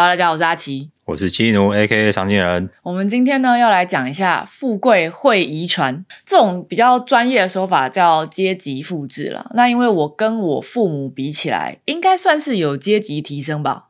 Hello，大家好，我是阿奇。我是基奴，A.K.A. 常进人。我们今天呢要来讲一下富贵会遗传这种比较专业的说法，叫阶级复制了。那因为我跟我父母比起来，应该算是有阶级提升吧。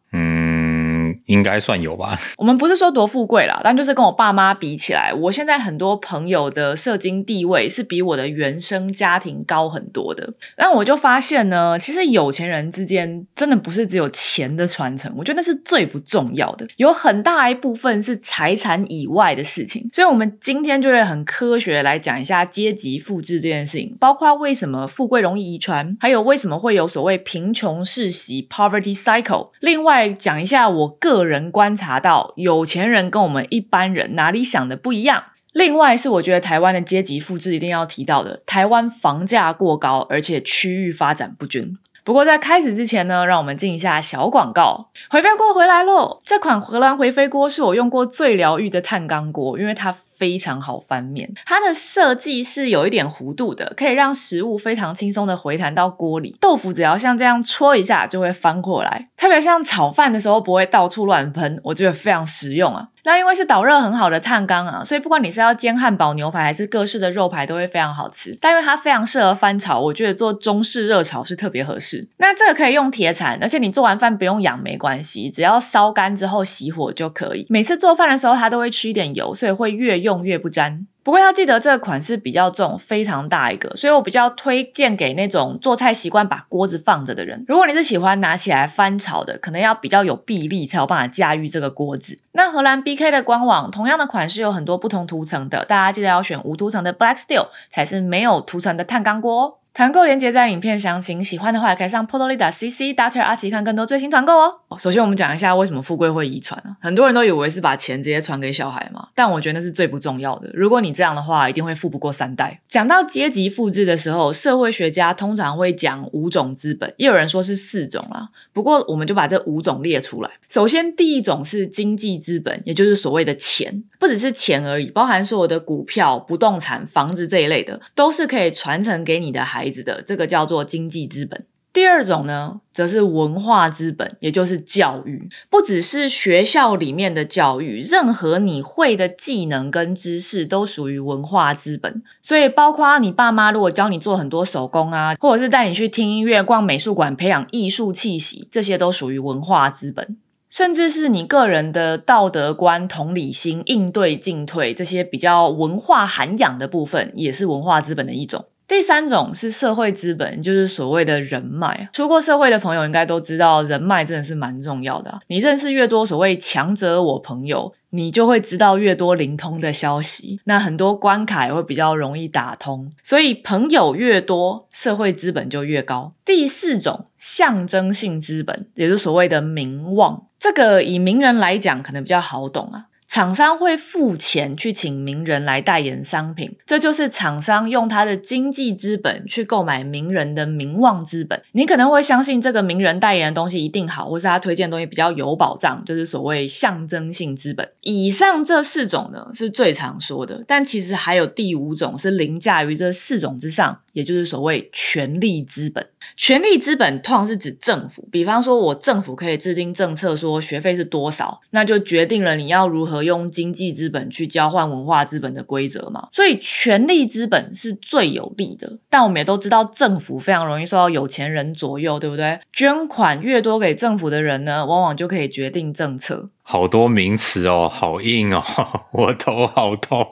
应该算有吧。我们不是说多富贵啦，但就是跟我爸妈比起来，我现在很多朋友的社经地位是比我的原生家庭高很多的。但我就发现呢，其实有钱人之间真的不是只有钱的传承，我觉得那是最不重要的，有很大一部分是财产以外的事情。所以，我们今天就会很科学来讲一下阶级复制这件事情，包括为什么富贵容易遗传，还有为什么会有所谓贫穷世袭 （poverty cycle）。另外，讲一下我个。个人观察到，有钱人跟我们一般人哪里想的不一样。另外是我觉得台湾的阶级复制一定要提到的，台湾房价过高，而且区域发展不均。不过在开始之前呢，让我们进一下小广告。回飞锅回来喽！这款荷兰回飞锅是我用过最疗愈的碳钢锅，因为它。非常好翻面，它的设计是有一点弧度的，可以让食物非常轻松的回弹到锅里。豆腐只要像这样戳一下就会翻过来，特别像炒饭的时候不会到处乱喷，我觉得非常实用啊。那因为是导热很好的碳缸啊，所以不管你是要煎汉堡、牛排还是各式的肉排都会非常好吃。但因为它非常适合翻炒，我觉得做中式热炒是特别合适。那这个可以用铁铲，而且你做完饭不用养没关系，只要烧干之后熄火就可以。每次做饭的时候它都会吃一点油，所以会越用。用越不沾，不过要记得这个款式比较重，非常大一个，所以我比较推荐给那种做菜习惯把锅子放着的人。如果你是喜欢拿起来翻炒的，可能要比较有臂力才有办法驾驭这个锅子。那荷兰 BK 的官网同样的款式有很多不同涂层的，大家记得要选无涂层的 Black Steel 才是没有涂层的碳钢锅哦。团购链接在影片详情，喜欢的话可以上 Podolida CC Doctor 阿奇看更多最新团购哦。首先我们讲一下为什么富贵会遗传啊？很多人都以为是把钱直接传给小孩嘛，但我觉得那是最不重要的。如果你这样的话，一定会富不过三代。讲到阶级复制的时候，社会学家通常会讲五种资本，也有人说是四种啦。不过我们就把这五种列出来。首先第一种是经济资本，也就是所谓的钱，不只是钱而已，包含所有的股票、不动产、房子这一类的，都是可以传承给你的孩。子的这个叫做经济资本。第二种呢，则是文化资本，也就是教育，不只是学校里面的教育，任何你会的技能跟知识都属于文化资本。所以，包括你爸妈如果教你做很多手工啊，或者是带你去听音乐、逛美术馆，培养艺术气息，这些都属于文化资本。甚至是你个人的道德观、同理心、应对进退这些比较文化涵养的部分，也是文化资本的一种。第三种是社会资本，就是所谓的人脉。出过社会的朋友应该都知道，人脉真的是蛮重要的。你认识越多所谓强者我朋友，你就会知道越多灵通的消息。那很多关卡也会比较容易打通。所以朋友越多，社会资本就越高。第四种象征性资本，也就是所谓的名望。这个以名人来讲，可能比较好懂啊。厂商会付钱去请名人来代言商品，这就是厂商用他的经济资本去购买名人的名望资本。你可能会相信这个名人代言的东西一定好，或是他推荐的东西比较有保障，就是所谓象征性资本。以上这四种呢是最常说的，但其实还有第五种是凌驾于这四种之上。也就是所谓权力资本，权力资本通常是指政府。比方说，我政府可以制定政策，说学费是多少，那就决定了你要如何用经济资本去交换文化资本的规则嘛。所以，权力资本是最有利的。但我们也都知道，政府非常容易受到有钱人左右，对不对？捐款越多给政府的人呢，往往就可以决定政策。好多名词哦，好硬哦，我头好痛。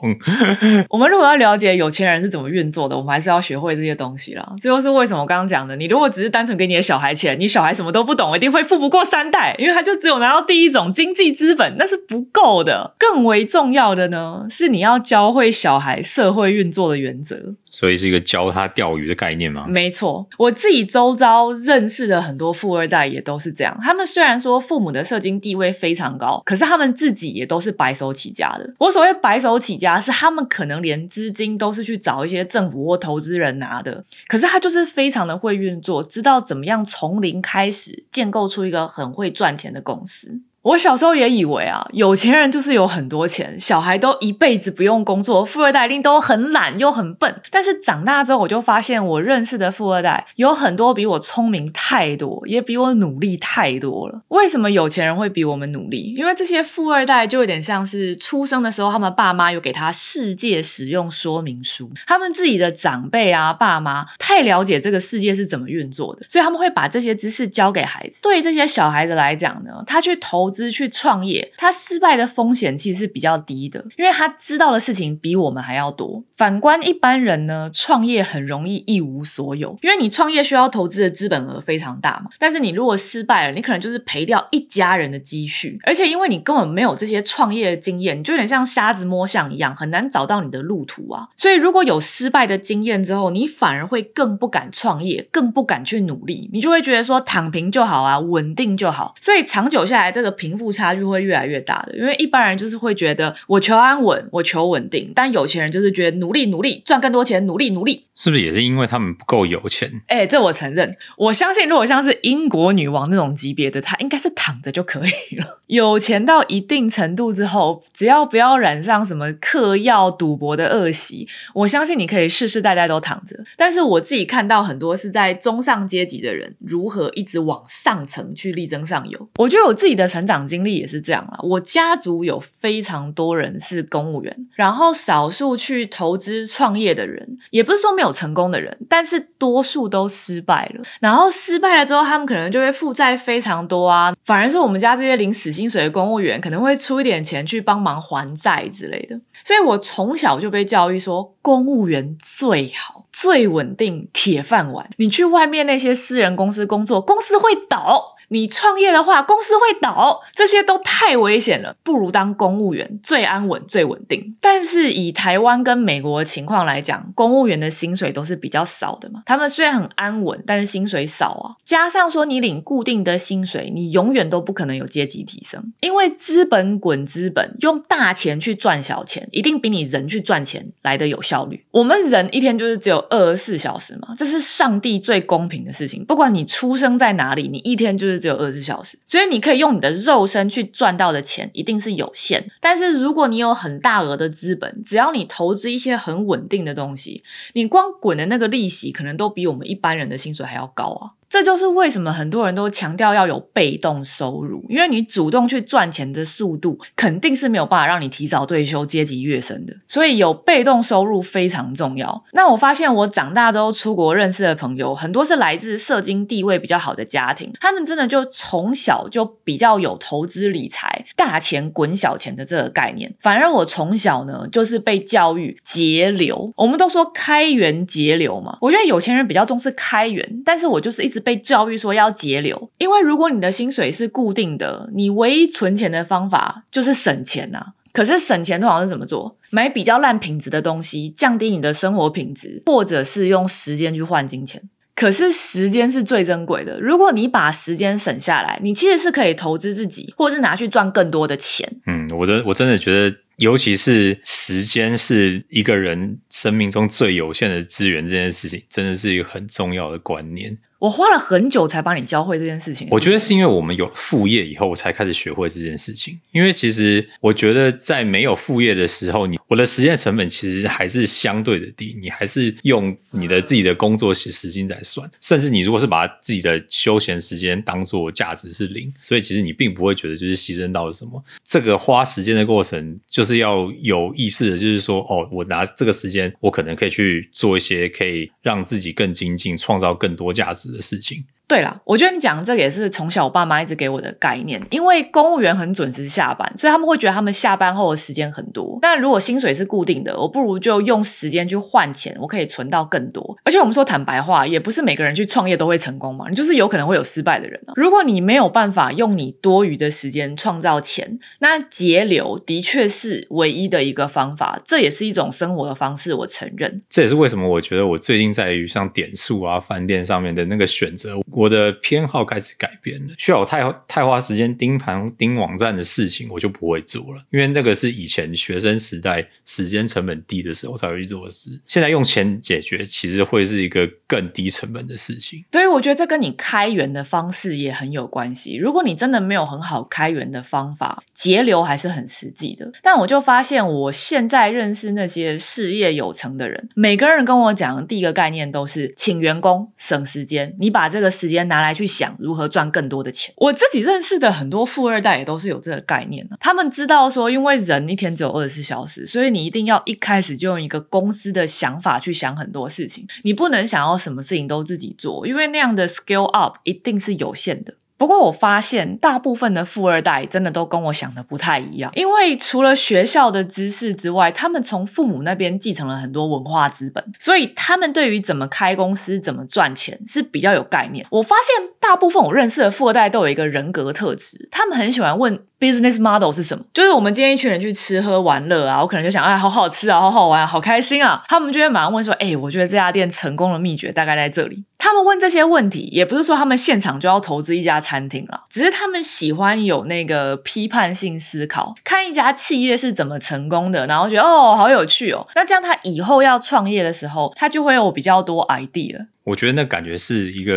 我们如果要了解有钱人是怎么运作的，我们还是要学会这些东西啦。这就是为什么我刚刚讲的，你如果只是单纯给你的小孩钱，你小孩什么都不懂，一定会富不过三代，因为他就只有拿到第一种经济资本，那是不够的。更为重要的呢，是你要教会小孩社会运作的原则。所以是一个教他钓鱼的概念吗？没错，我自己周遭认识的很多富二代也都是这样。他们虽然说父母的社经地位非常高，可是他们自己也都是白手起家的。我所谓白手起家，是他们可能连资金都是去找一些政府或投资人拿的，可是他就是非常的会运作，知道怎么样从零开始建构出一个很会赚钱的公司。我小时候也以为啊，有钱人就是有很多钱，小孩都一辈子不用工作，富二代一定都很懒又很笨。但是长大之后，我就发现我认识的富二代有很多比我聪明太多，也比我努力太多了。为什么有钱人会比我们努力？因为这些富二代就有点像是出生的时候，他们爸妈有给他世界使用说明书，他们自己的长辈啊、爸妈太了解这个世界是怎么运作的，所以他们会把这些知识教给孩子。对于这些小孩子来讲呢，他去投资、去创业，他失败的风险其实是比较低的，因为他知道的事情比我们还要多。反观一般人呢，创业很容易一无所有，因为你创业需要投资的资本额非常大嘛。但是你如果失败了，你可能就是赔掉一家人的积蓄，而且因为你根本没有这些创业的经验，你就有点像瞎子摸象一样，很难找到你的路途啊。所以如果有失败的经验之后，你反而会更不敢创业，更不敢去努力，你就会觉得说躺平就好啊，稳定就好。所以长久下来，这个平贫富差距会越来越大的。因为一般人就是会觉得我求安稳，我求稳定，但有钱人就是觉得努力努力赚更多钱，努力努力。是不是也是因为他们不够有钱？哎、这我承认。我相信，如果像是英国女王那种级别的，她应该是躺着就可以了。有钱到一定程度之后，只要不要染上什么嗑药、赌博的恶习，我相信你可以世世代代都躺着。但是我自己看到很多是在中上阶级的人如何一直往上层去力争上游。我觉得我自己的成长经历也是这样啦。我家族有非常多人是公务员，然后少数去投资创业的人，也不是说没有成功的人，但是多数都失败了。然后失败了之后，他们可能就会负债非常多啊。反而是我们家这些领死薪水的公务员，可能会出一点钱去帮忙还债之类的。所以我从小就被教育说，公务员最好、最稳定、铁饭碗。你去外面那些私人公司工作，公司会倒。你创业的话，公司会倒，这些都太危险了，不如当公务员最安稳、最稳定。但是以台湾跟美国的情况来讲，公务员的薪水都是比较少的嘛。他们虽然很安稳，但是薪水少啊。加上说你领固定的薪水，你永远都不可能有阶级提升，因为资本滚资本，用大钱去赚小钱，一定比你人去赚钱来的有效率。我们人一天就是只有二十四小时嘛，这是上帝最公平的事情。不管你出生在哪里，你一天就是。只有二十小时，所以你可以用你的肉身去赚到的钱一定是有限。但是如果你有很大额的资本，只要你投资一些很稳定的东西，你光滚的那个利息可能都比我们一般人的薪水还要高啊！这就是为什么很多人都强调要有被动收入，因为你主动去赚钱的速度肯定是没有办法让你提早退休、阶级跃升的。所以有被动收入非常重要。那我发现我长大之后出国认识的朋友，很多是来自社经地位比较好的家庭，他们真的就从小就比较有投资理财、大钱滚小钱的这个概念。反而我从小呢，就是被教育节流。我们都说开源节流嘛，我觉得有钱人比较重视开源，但是我就是一直。被教育说要节流，因为如果你的薪水是固定的，你唯一存钱的方法就是省钱呐、可是省钱通常是怎么做？买比较烂品质的东西，降低你的生活品质，或者是用时间去换金钱。可是时间是最珍贵的，如果你把时间省下来，你其实是可以投资自己，或者是拿去赚更多的钱。嗯，我真我真的觉得，尤其是时间是一个人生命中最有限的资源，这件事情真的是一个很重要的观念。我花了很久才把你教会这件事情。我觉得是因为我们有副业以后，我才开始学会这件事情。因为其实我觉得在没有副业的时候，你我的时间成本其实还是相对的低，你还是用你的自己的工作时时间在算，甚至你如果是把自己的休闲时间当做价值是零，所以其实你并不会觉得就是牺牲到了什么。这个花时间的过程，就是要有意识的，就是说，哦，我拿这个时间，我可能可以去做一些可以让自己更精进、创造更多价值的事情。对啦，我觉得你讲的这个也是从小我爸妈一直给我的概念，因为公务员很准时下班，所以他们会觉得他们下班后的时间很多。但如果薪水是固定的，我不如就用时间去换钱，我可以存到更多。而且我们说坦白话，也不是每个人去创业都会成功嘛，就是有可能会有失败的人啊。如果你没有办法用你多余的时间创造钱，那节流的确是唯一的一个方法，这也是一种生活的方式，我承认。这也是为什么我觉得我最近在于像点数啊、饭店上面的那个选择，我的偏好开始改变了。需要我太太花时间盯盘盯网站的事情，我就不会做了，因为那个是以前学生时代时间成本低的时候才会去做的事。现在用钱解决，其实会是一个更低成本的事情。所以我觉得这跟你开源的方式也很有关系。如果你真的没有很好开源的方法，节流还是很实际的。但我就发现，我现在认识那些事业有成的人，每个人跟我讲的第一个概念都是请员工省时间，你把这个时间拿来去想如何赚更多的钱。我自己认识的很多富二代也都是有这个概念的，他们知道说，因为人一天只有二十四小时，所以你一定要一开始就用一个公司的想法去想很多事情，你不能想要什么事情都自己做，因为那样的 scale up 一定是有限的。不过我发现，大部分的富二代真的都跟我想的不太一样，因为除了学校的知识之外，他们从父母那边继承了很多文化资本，所以他们对于怎么开公司、怎么赚钱是比较有概念。我发现，大部分我认识的富二代都有一个人格特质，他们很喜欢问。Business model 是什么？就是我们今天一群人去吃喝玩乐啊，我可能就想，哎，好好吃啊，好好玩，好开心啊。他们就会马上问说，哎，我觉得这家店成功的秘诀大概在这里。他们问这些问题，也不是说他们现场就要投资一家餐厅了，只是他们喜欢有那个批判性思考，看一家企业是怎么成功的，然后觉得哦，好有趣哦。那这样他以后要创业的时候，他就会有比较多 idea。我觉得那感觉是一个。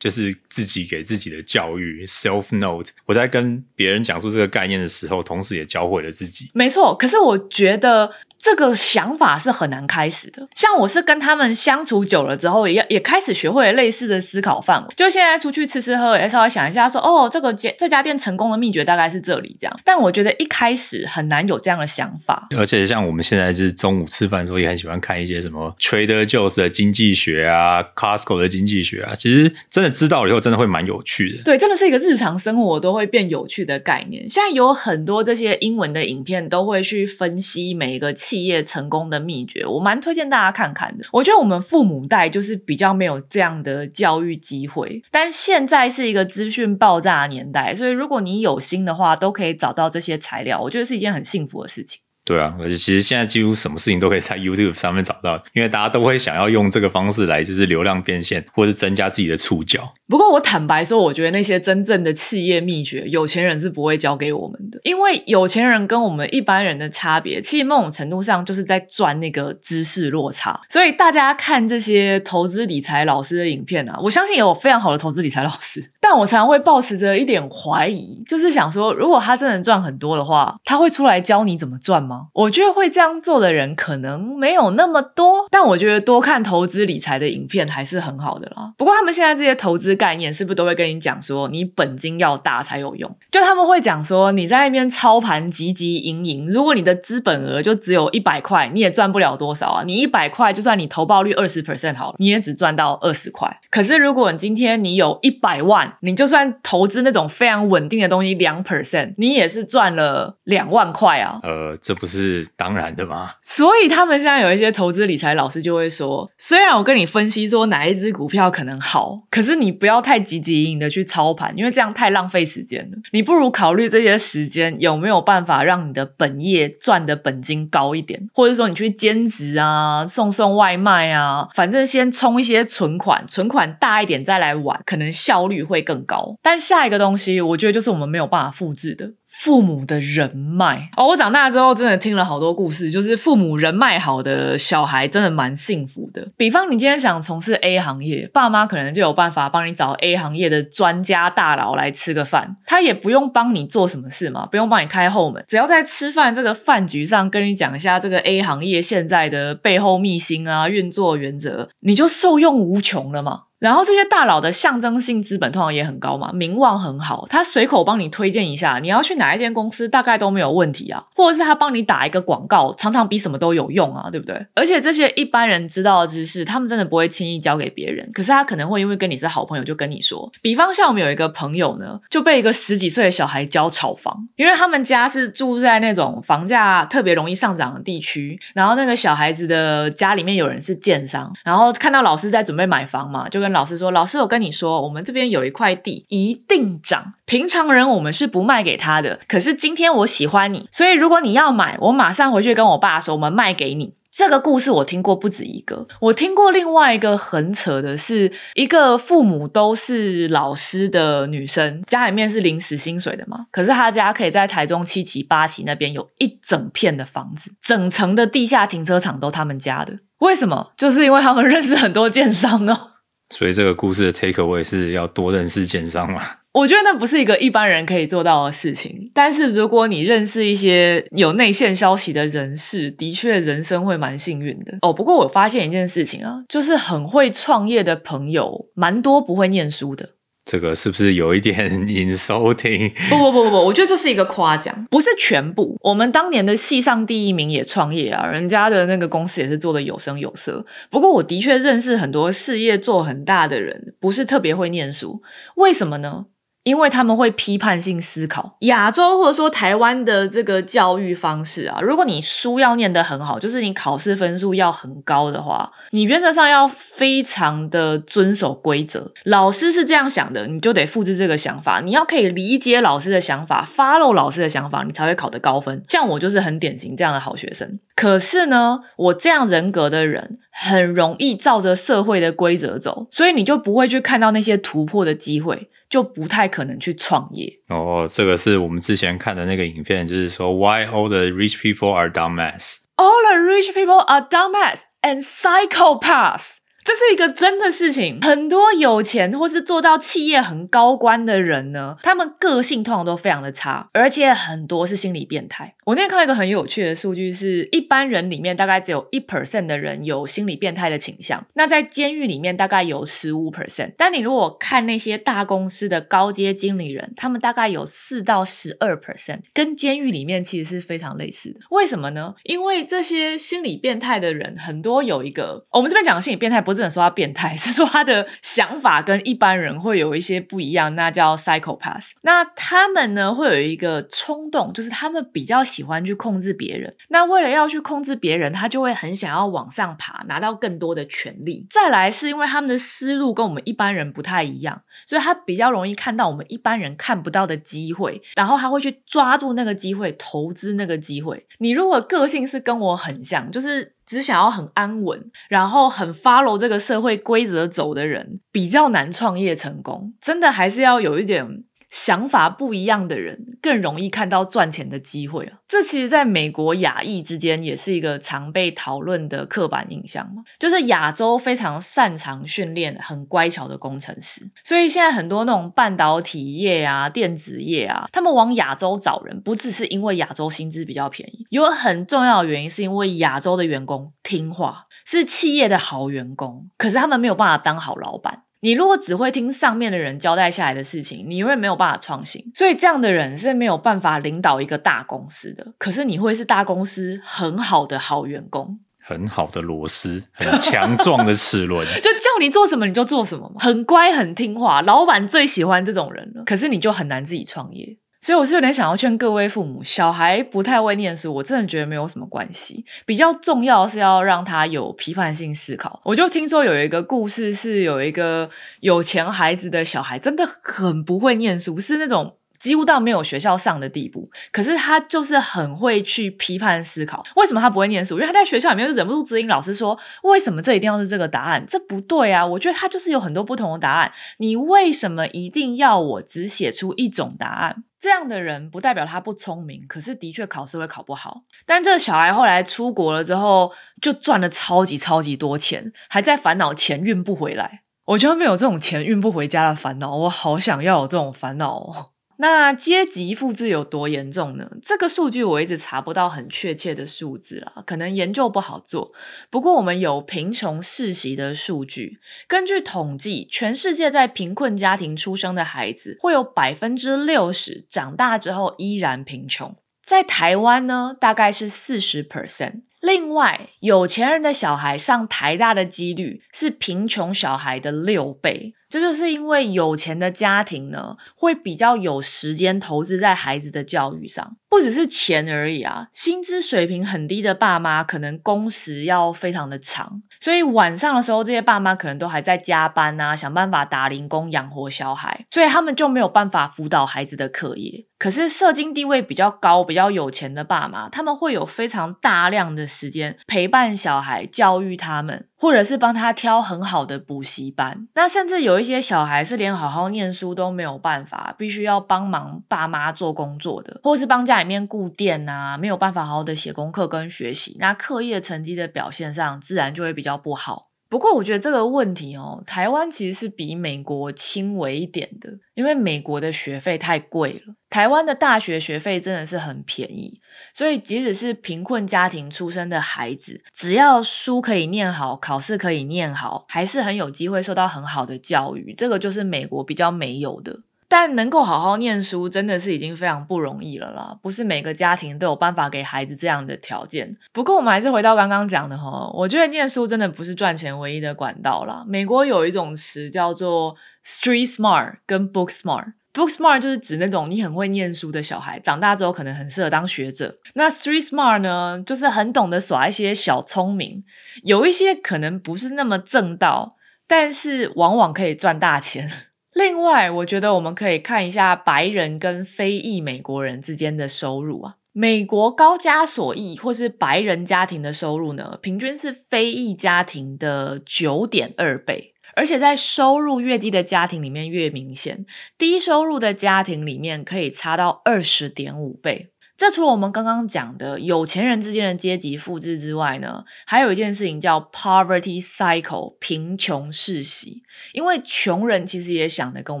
就是自己给自己的教育，self note。我在跟别人讲述这个概念的时候，同时也教会了自己。没错，可是我觉得。这个想法是很难开始的。像我是跟他们相处久了之后，也也开始学会了类似的思考范围。就现在出去吃吃喝，也稍微想一下，说哦，这个这家店成功的秘诀大概是这里这样。但我觉得一开始很难有这样的想法。而且像我们现在就是中午吃饭的时候，也很喜欢看一些什么 Trader Joe's 的经济学啊，Costco 的经济学啊。其实真的知道了以后，真的会蛮有趣的。对，真的是一个日常生活都会变有趣的概念。现在有很多这些英文的影片都会去分析每一个。企业成功的秘诀，我蛮推荐大家看看的。我觉得我们父母代就是比较没有这样的教育机会，但现在是一个资讯爆炸的年代，所以如果你有心的话，都可以找到这些材料。我觉得是一件很幸福的事情。对啊，而且其实现在几乎什么事情都可以在 YouTube 上面找到，因为大家都会想要用这个方式来就是流量变现，或是增加自己的触角。不过我坦白说，我觉得那些真正的企业秘诀，有钱人是不会教给我们的，因为有钱人跟我们一般人的差别，其实某种程度上就是在赚那个知识落差。所以大家看这些投资理财老师的影片啊，我相信有非常好的投资理财老师，但我常常会抱持着一点怀疑，就是想说，如果他真的赚很多的话，他会出来教你怎么赚吗？我觉得会这样做的人可能没有那么多，但我觉得多看投资理财的影片还是很好的啦。不过他们现在这些投资概念是不是都会跟你讲说，你本金要大才有用？就他们会讲说，你在那边操盘汲汲营营，如果你的资本额就只有一百块，你也赚不了多少啊。你一百块，就算你投报率二十 percent 好了，你也只赚到二十块。可是如果你今天你有一百万，你就算投资那种非常稳定的东西两 percent，你也是赚了两万块啊。呃，这。不是当然的吗？所以他们现在有一些投资理财老师就会说，虽然我跟你分析说哪一只股票可能好，可是你不要不要太积极营的去操盘，因为这样太浪费时间了。你不如考虑这些时间有没有办法让你的本业赚的本金高一点，或者说你去兼职啊，送送外卖啊，反正先充一些存款，存款大一点再来玩，可能效率会更高。但下一个东西，我觉得就是我们没有办法复制的。父母的人脉哦，我长大之后真的听了好多故事，就是父母人脉好的小孩真的蛮幸福的。比方你今天想从事 A 行业，爸妈可能就有办法帮你找 A 行业的专家大佬来吃个饭，他也不用帮你做什么事嘛，不用帮你开后门，只要在吃饭这个饭局上跟你讲一下这个 A 行业现在的背后秘辛啊、运作原则，你就受用无穷了嘛。然后这些大佬的象征性资本通常也很高嘛，名望很好，他随口帮你推荐一下，你要去哪一间公司大概都没有问题啊，或者是他帮你打一个广告，常常比什么都有用啊，对不对？而且这些一般人知道的知识，他们真的不会轻易交给别人，可是他可能会因为跟你是好朋友，就跟你说。比方像我们有一个朋友呢，就被一个十几岁的小孩教炒房，因为他们家是住在那种房价特别容易上涨的地区，然后那个小孩子的家里面有人是建商，然后看到老师在准备买房嘛，就跟老师说：“老师，我跟你说，我们这边有一块地，一定涨。平常人我们是不卖给他的，可是今天我喜欢你，所以如果你要买，我马上回去跟我爸说，我们卖给你。”这个故事我听过不止一个，我听过另外一个很扯的是，一个父母都是老师的女生，家里面是临时薪水的嘛，可是她家可以在台中七期八期那边有一整片的房子，整层的地下停车场都他们家的，为什么？就是因为他们认识很多建商哦。所以这个故事的 take away 是要多认识奸商嘛？我觉得那不是一个一般人可以做到的事情，但是如果你认识一些有内线消息的人士，的确人生会蛮幸运的哦。不过我发现一件事情啊，就是很会创业的朋友，蛮多不会念书的。这个是不是有一点 insulting？不不不不不，我觉得这是一个夸奖，不是全部。我们当年的系上第一名也创业啊，人家的那个公司也是做的有声有色。不过我的确认识很多事业做很大的人，不是特别会念书，为什么呢？因为他们会批判性思考，亚洲或者说台湾的这个教育方式啊，如果你书要念得很好，就是你考试分数要很高的话，你原则上要非常的遵守规则。老师是这样想的，你就得复制这个想法。你要可以理解老师的想法，follow 老师的想法，你才会考得高分。像我就是很典型这样的好学生。可是呢，我这样人格的人很容易照着社会的规则走，所以你就不会去看到那些突破的机会。就不太可能去创业哦。这个是我们之前看的那个影片，就是说 Why all the rich people are dumbass? All the rich people are dumbass and psychopaths. 这是一个真的事情，很多有钱或是做到企业很高官的人呢，他们个性通常都非常的差，而且很多是心理变态。我那天看到一个很有趣的数据，是一般人里面大概只有一 percent 的人有心理变态的倾向，那在监狱里面大概有十五 percent。但你如果看那些大公司的高阶经理人，他们大概有四到十二 percent，跟监狱里面其实是非常类似的。为什么呢？因为这些心理变态的人很多有一个，我们这边讲的心理变态不。不是说他变态，是说他的想法跟一般人会有一些不一样，那叫 psychopath。那他们呢会有一个冲动，就是他们比较喜欢去控制别人。那为了要去控制别人，他就会很想要往上爬，拿到更多的权利。再来是因为他们的思路跟我们一般人不太一样，所以他比较容易看到我们一般人看不到的机会，然后他会去抓住那个机会，投资那个机会。你如果个性是跟我很像，就是。只想要很安稳，然后很 follow 这个社会规则走的人，比较难创业成功。真的还是要有一点。想法不一样的人更容易看到赚钱的机会啊！这其实在美国亚裔之间也是一个常被讨论的刻板印象嘛，就是亚洲非常擅长训练很乖巧的工程师，所以现在很多那种半导体业啊、电子业啊，他们往亚洲找人，不只是因为亚洲薪资比较便宜，有很重要的原因是因为亚洲的员工听话，是企业的好员工，可是他们没有办法当好老板。你如果只会听上面的人交代下来的事情，你永远没有办法创新。所以这样的人是没有办法领导一个大公司的。可是你会是大公司很好的好员工，很好的螺丝，很强壮的齿轮，就叫你做什么你就做什么嘛，很乖很听话，老板最喜欢这种人了。可是你就很难自己创业。所以我是有点想要劝各位父母，小孩不太会念书，我真的觉得没有什么关系。比较重要是要让他有批判性思考。我就听说有一个故事，是有一个有钱孩子的小孩，真的很不会念书，是那种。几乎到没有学校上的地步，可是他就是很会去批判思考。为什么他不会念书？因为他在学校里面就忍不住指引老师说：“为什么这一定要是这个答案？这不对啊！”我觉得他就是有很多不同的答案。你为什么一定要我只写出一种答案？这样的人不代表他不聪明，可是的确考试会考不好。但这个小孩后来出国了之后，就赚了超级超级多钱，还在烦恼钱运不回来。我觉得没有这种钱运不回家的烦恼，我好想要有这种烦恼哦。那阶级复制有多严重呢？这个数据我一直查不到很确切的数字了，可能研究不好做。不过我们有贫穷世袭的数据，根据统计，全世界在贫困家庭出生的孩子，会有百分之六十长大之后依然贫穷。在台湾呢，大概是四十 percent。另外，有钱人的小孩上台大的几率是贫穷小孩的六倍。这就是因为有钱的家庭呢，会比较有时间投资在孩子的教育上，不只是钱而已啊。薪资水平很低的爸妈，可能工时要非常的长，所以晚上的时候，这些爸妈可能都还在加班啊，想办法打零工养活小孩，所以他们就没有办法辅导孩子的课业。可是社经地位比较高、比较有钱的爸妈，他们会有非常大量的时间陪伴小孩、教育他们，或者是帮他挑很好的补习班。那甚至有一些小孩是连好好念书都没有办法，必须要帮忙爸妈做工作的，或是帮家里面顾店啊，没有办法好好的写功课跟学习，那课业成绩的表现上自然就会比较不好。不过，我觉得这个问题哦，台湾其实是比美国轻微一点的，因为美国的学费太贵了，台湾的大学学费真的是很便宜，所以即使是贫困家庭出生的孩子，只要书可以念好，考试可以念好，还是很有机会受到很好的教育。这个就是美国比较没有的。但能够好好念书，真的是已经非常不容易了啦。不是每个家庭都有办法给孩子这样的条件。不过，我们还是回到刚刚讲的哈，我觉得念书真的不是赚钱唯一的管道啦。美国有一种词叫做 street smart 跟 book smart。book smart 就是指那种你很会念书的小孩，长大之后可能很适合当学者。那 street smart 呢，就是很懂得耍一些小聪明，有一些可能不是那么正道，但是往往可以赚大钱。另外，我觉得我们可以看一下白人跟非裔美国人之间的收入啊。美国高加索裔或是白人家庭的收入呢，平均是非裔家庭的九点二倍，而且在收入越低的家庭里面越明显，低收入的家庭里面可以差到二十点五倍。这除了我们刚刚讲的有钱人之间的阶级复制之外呢，还有一件事情叫 poverty cycle 贫穷世袭，因为穷人其实也想的跟我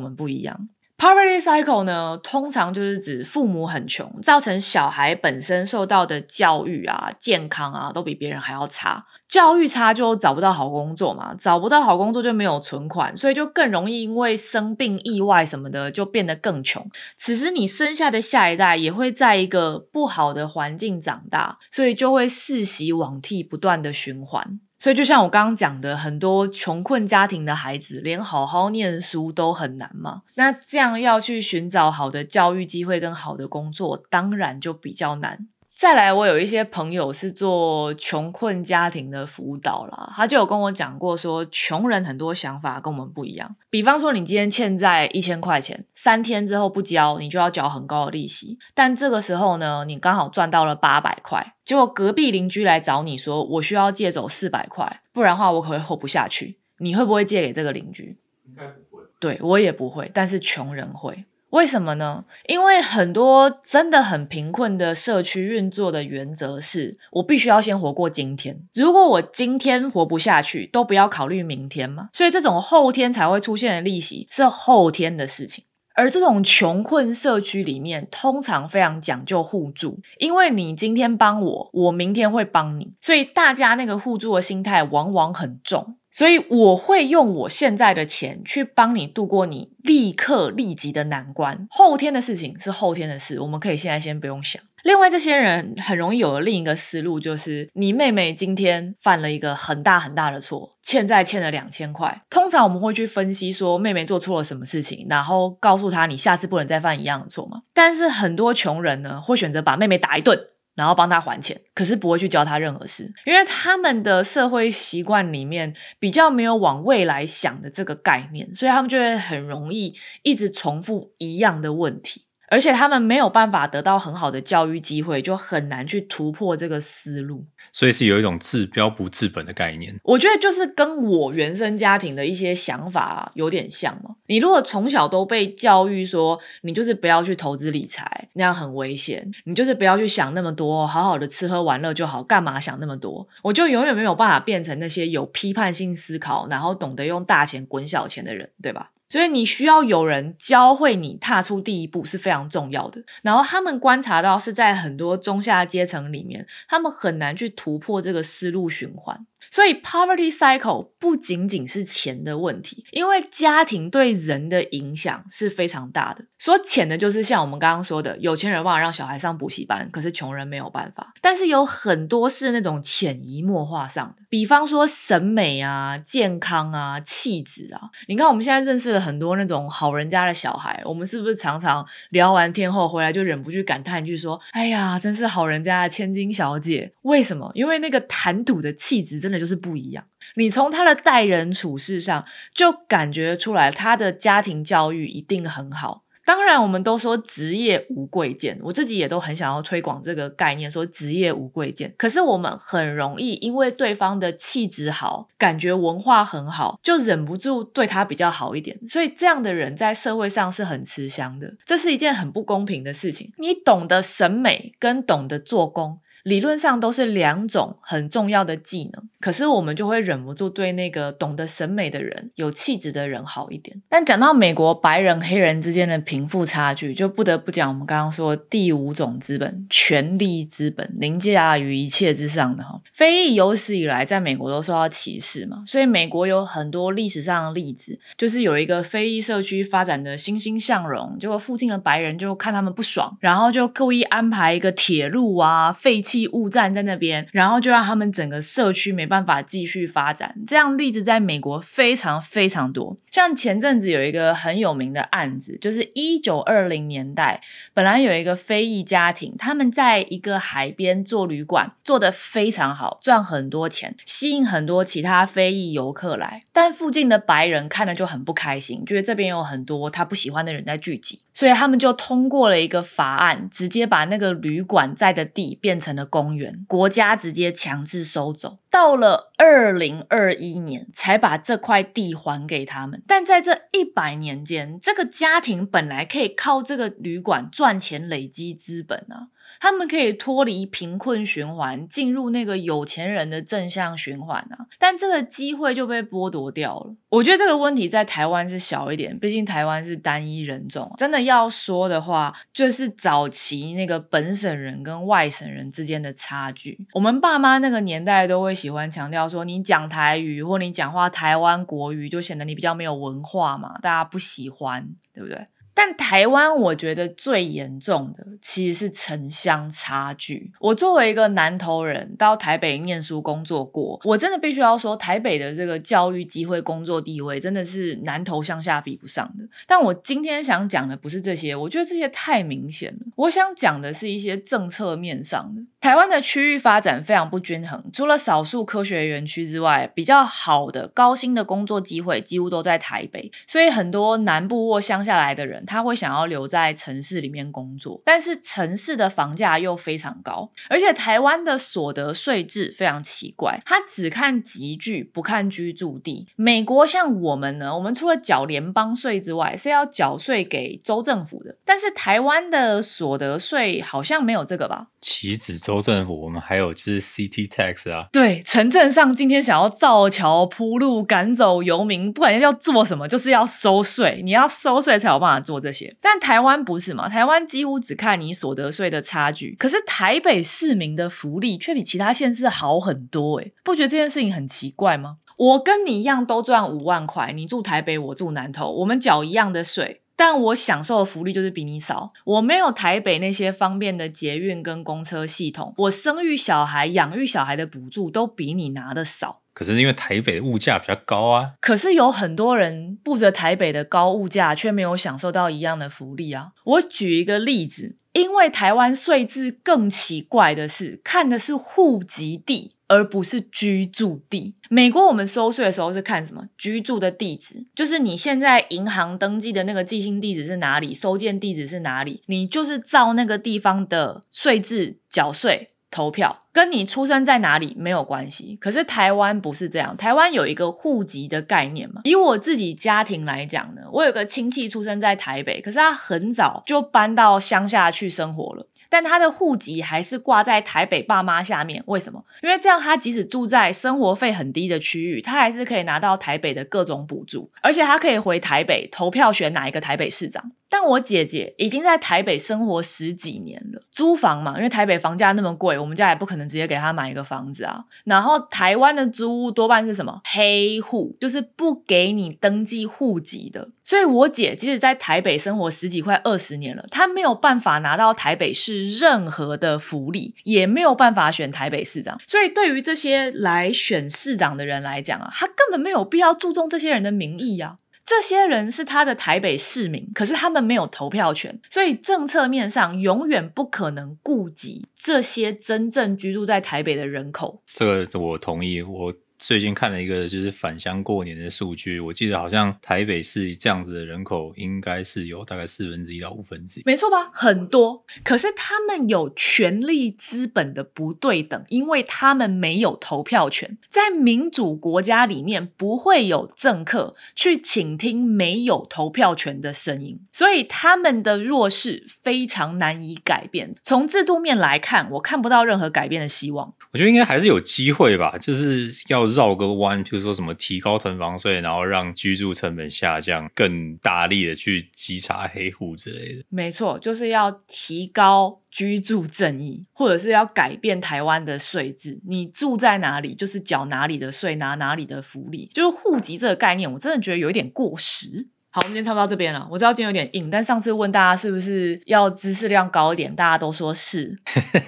们不一样。Poverty cycle 呢，通常就是指父母很穷，造成小孩本身受到的教育啊、健康啊，都比别人还要差。教育差就找不到好工作嘛，找不到好工作就没有存款，所以就更容易因为生病、意外什么的就变得更穷。此时你生下的下一代也会在一个不好的环境长大，所以就会世袭罔替，不断的循环。所以，就像我刚刚讲的，很多穷困家庭的孩子连好好念书都很难嘛。那这样要去寻找好的教育机会跟好的工作，当然就比较难。再来，我有一些朋友是做穷困家庭的辅导啦，他就有跟我讲过，说穷人很多想法跟我们不一样。比方说，你今天欠债一千块钱，三天之后不交，你就要缴很高的利息。但这个时候呢，你刚好赚到了八百块，结果隔壁邻居来找你说，我需要借走四百块，不然的话我可能会活不下去。你会不会借给这个邻居？应该不会。对我也不会，但是穷人会。为什么呢？因为很多真的很贫困的社区运作的原则是，我必须要先活过今天。如果我今天活不下去，都不要考虑明天嘛。所以这种后天才会出现的利息是后天的事情。而这种穷困社区里面，通常非常讲究互助，因为你今天帮我，我明天会帮你，所以大家那个互助的心态往往很重。所以我会用我现在的钱去帮你度过你立刻立即的难关，后天的事情是后天的事，我们可以现在先不用想。另外，这些人很容易有了另一个思路，就是你妹妹今天犯了一个很大很大的错，欠债欠了两千块。通常我们会去分析说妹妹做错了什么事情，然后告诉她你下次不能再犯一样的错嘛。但是很多穷人呢，会选择把妹妹打一顿。然后帮他还钱，可是不会去教他任何事，因为他们的社会习惯里面比较没有往未来想的这个概念，所以他们就会很容易一直重复一样的问题。而且他们没有办法得到很好的教育机会，就很难去突破这个思路。所以是有一种治标不治本的概念。我觉得就是跟我原生家庭的一些想法有点像嘛。你如果从小都被教育说，你就是不要去投资理财，那样很危险；你就是不要去想那么多，好好的吃喝玩乐就好，干嘛想那么多？我就永远没有办法变成那些有批判性思考，然后懂得用大钱滚小钱的人，对吧？所以你需要有人教会你踏出第一步是非常重要的。然后他们观察到是在很多中下阶层里面，他们很难去突破这个思路循环。所以，poverty cycle 不仅仅是钱的问题，因为家庭对人的影响是非常大的。说浅的，就是像我们刚刚说的，有钱人忘了让小孩上补习班，可是穷人没有办法。但是有很多是那种潜移默化上的，比方说审美啊、健康啊、气质啊。你看，我们现在认识了很多那种好人家的小孩，我们是不是常常聊完天后回来就忍不住感叹一句说：“哎呀，真是好人家的千金小姐。”为什么？因为那个谈吐的气质真的。就是不一样。你从他的待人处事上就感觉出来，他的家庭教育一定很好。当然，我们都说职业无贵贱，我自己也都很想要推广这个概念，说职业无贵贱。可是我们很容易因为对方的气质好，感觉文化很好，就忍不住对他比较好一点。所以这样的人在社会上是很吃香的，这是一件很不公平的事情。你懂得审美跟懂得做工。理论上都是两种很重要的技能，可是我们就会忍不住对那个懂得审美的人、有气质的人好一点。但讲到美国白人黑人之间的贫富差距，就不得不讲我们刚刚说第五种资本——权力资本，凌驾于一切之上的哈。非裔有史以来在美国都受到歧视嘛，所以美国有很多历史上的例子，就是有一个非裔社区发展的欣欣向荣，结果附近的白人就看他们不爽，然后就故意安排一个铁路啊废弃。误站在那边，然后就让他们整个社区没办法继续发展。这样例子在美国非常非常多。像前阵子有一个很有名的案子，就是一九二零年代，本来有一个非裔家庭，他们在一个海边做旅馆，做得非常好，赚很多钱，吸引很多其他非裔游客来。但附近的白人看了就很不开心，觉得这边有很多他不喜欢的人在聚集，所以他们就通过了一个法案，直接把那个旅馆在的地变成了。公园，国家直接强制收走，到了二零二一年才把这块地还给他们。但在这一百年间，这个家庭本来可以靠这个旅馆赚钱累积资本啊。他们可以脱离贫困循环，进入那个有钱人的正向循环啊！但这个机会就被剥夺掉了。我觉得这个问题在台湾是小一点，毕竟台湾是单一人种。真的要说的话，就是早期那个本省人跟外省人之间的差距。我们爸妈那个年代都会喜欢强调说，你讲台语或你讲话台湾国语，就显得你比较没有文化嘛，大家不喜欢，对不对？但台湾，我觉得最严重的其实是城乡差距。我作为一个南投人，到台北念书工作过，我真的必须要说，台北的这个教育机会、工作地位，真的是南投乡下比不上的。但我今天想讲的不是这些，我觉得这些太明显了。我想讲的是一些政策面上的。台湾的区域发展非常不均衡，除了少数科学园区之外，比较好的高薪的工作机会几乎都在台北，所以很多南部或乡下来的人。他会想要留在城市里面工作，但是城市的房价又非常高，而且台湾的所得税制非常奇怪，它只看集聚不看居住地。美国像我们呢，我们除了缴联邦税之外，是要缴税给州政府的，但是台湾的所得税好像没有这个吧？岂止州政府，我们还有就是 city tax 啊。对，城镇上今天想要造桥铺路、赶走游民，不管要做什么，就是要收税，你要收税才有办法做。做这些，但台湾不是嘛？台湾几乎只看你所得税的差距，可是台北市民的福利却比其他县市好很多，诶不觉得这件事情很奇怪吗？我跟你一样都赚五万块，你住台北，我住南投，我们缴一样的税，但我享受的福利就是比你少。我没有台北那些方便的捷运跟公车系统，我生育小孩、养育小孩的补助都比你拿的少。可是因为台北的物价比较高啊，可是有很多人步着台北的高物价，却没有享受到一样的福利啊。我举一个例子，因为台湾税制更奇怪的是，看的是户籍地，而不是居住地。美国我们收税的时候是看什么？居住的地址，就是你现在银行登记的那个寄信地址是哪里，收件地址是哪里，你就是照那个地方的税制缴税。投票跟你出生在哪里没有关系，可是台湾不是这样。台湾有一个户籍的概念嘛。以我自己家庭来讲呢，我有个亲戚出生在台北，可是他很早就搬到乡下去生活了，但他的户籍还是挂在台北爸妈下面。为什么？因为这样他即使住在生活费很低的区域，他还是可以拿到台北的各种补助，而且他可以回台北投票选哪一个台北市长。但我姐姐已经在台北生活十几年了，租房嘛，因为台北房价那么贵，我们家也不可能直接给她买一个房子啊。然后台湾的租屋多半是什么黑户，就是不给你登记户籍的。所以我姐即使在台北生活十几快二十年了，她没有办法拿到台北市任何的福利，也没有办法选台北市长。所以对于这些来选市长的人来讲啊，他根本没有必要注重这些人的民意呀。这些人是他的台北市民，可是他们没有投票权，所以政策面上永远不可能顾及这些真正居住在台北的人口。这个我同意，我。最近看了一个就是返乡过年的数据，我记得好像台北市这样子的人口应该是有大概四分之一到五分之一，没错吧？很多，可是他们有权力资本的不对等，因为他们没有投票权。在民主国家里面，不会有政客去倾听没有投票权的声音，所以他们的弱势非常难以改变。从制度面来看，我看不到任何改变的希望。我觉得应该还是有机会吧，就是要绕个弯，比如说什么提高囤房税，然后让居住成本下降，更大力的去稽查黑户之类的。没错，就是要提高居住正义，或者是要改变台湾的税制。你住在哪里，就是缴哪里的税，拿哪里的福利。就是户籍这个概念，我真的觉得有一点过时。好，我们今天差不多到这边了。我知道今天有点硬，但上次问大家是不是要知识量高一点，大家都说是。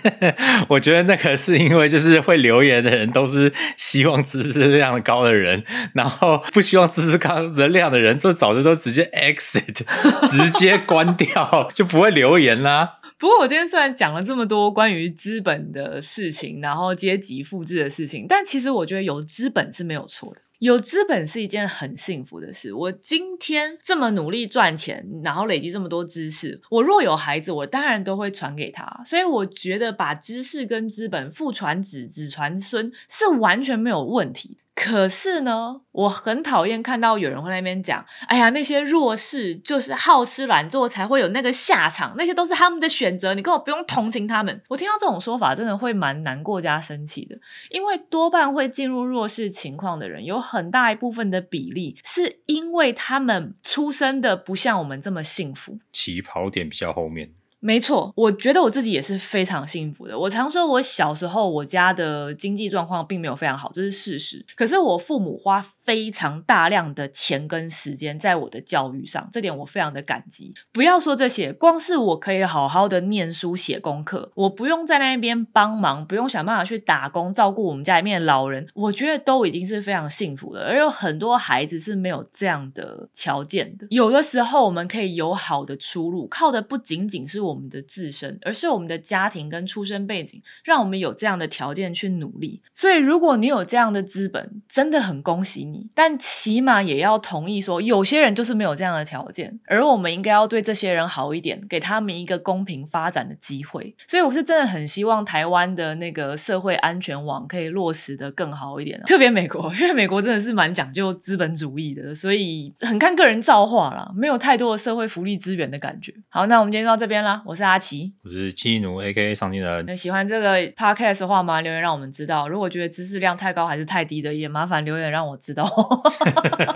我觉得那个是因为就是会留言的人都是希望知识量高的人，然后不希望知识高的量的人，就早就都直接 exit，直接关掉，就不会留言啦。不过我今天虽然讲了这么多关于资本的事情，然后阶级复制的事情，但其实我觉得有资本是没有错的。有资本是一件很幸福的事。我今天这么努力赚钱，然后累积这么多知识，我若有孩子，我当然都会传给他。所以我觉得把知识跟资本父传子，子传孙是完全没有问题。可是呢，我很讨厌看到有人会在那边讲：“哎呀，那些弱势就是好吃懒做才会有那个下场，那些都是他们的选择，你根本不用同情他们。”我听到这种说法，真的会蛮难过加生气的，因为多半会进入弱势情况的人，有很大一部分的比例是因为他们出生的不像我们这么幸福，起跑点比较后面。没错，我觉得我自己也是非常幸福的。我常说，我小时候我家的经济状况并没有非常好，这是事实。可是我父母花非常大量的钱跟时间在我的教育上，这点我非常的感激。不要说这些，光是我可以好好的念书写功课，我不用在那边帮忙，不用想办法去打工照顾我们家里面的老人，我觉得都已经是非常幸福的。而有很多孩子是没有这样的条件的。有的时候我们可以有好的出路，靠的不仅仅是我。我们的自身，而是我们的家庭跟出身背景，让我们有这样的条件去努力。所以，如果你有这样的资本，真的很恭喜你。但起码也要同意说，有些人就是没有这样的条件，而我们应该要对这些人好一点，给他们一个公平发展的机会。所以，我是真的很希望台湾的那个社会安全网可以落实的更好一点。特别美国，因为美国真的是蛮讲究资本主义的，所以很看个人造化啦，没有太多的社会福利资源的感觉。好，那我们今天到这边啦。我是阿奇，我是七奴 A K A 常青人。那喜欢这个 podcast 的话吗？留言让我们知道。如果觉得知识量太高还是太低的，也麻烦留言让我知道。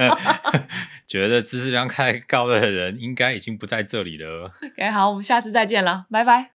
觉得知识量太高的人应该已经不在这里了。OK，好，我们下次再见了，拜拜。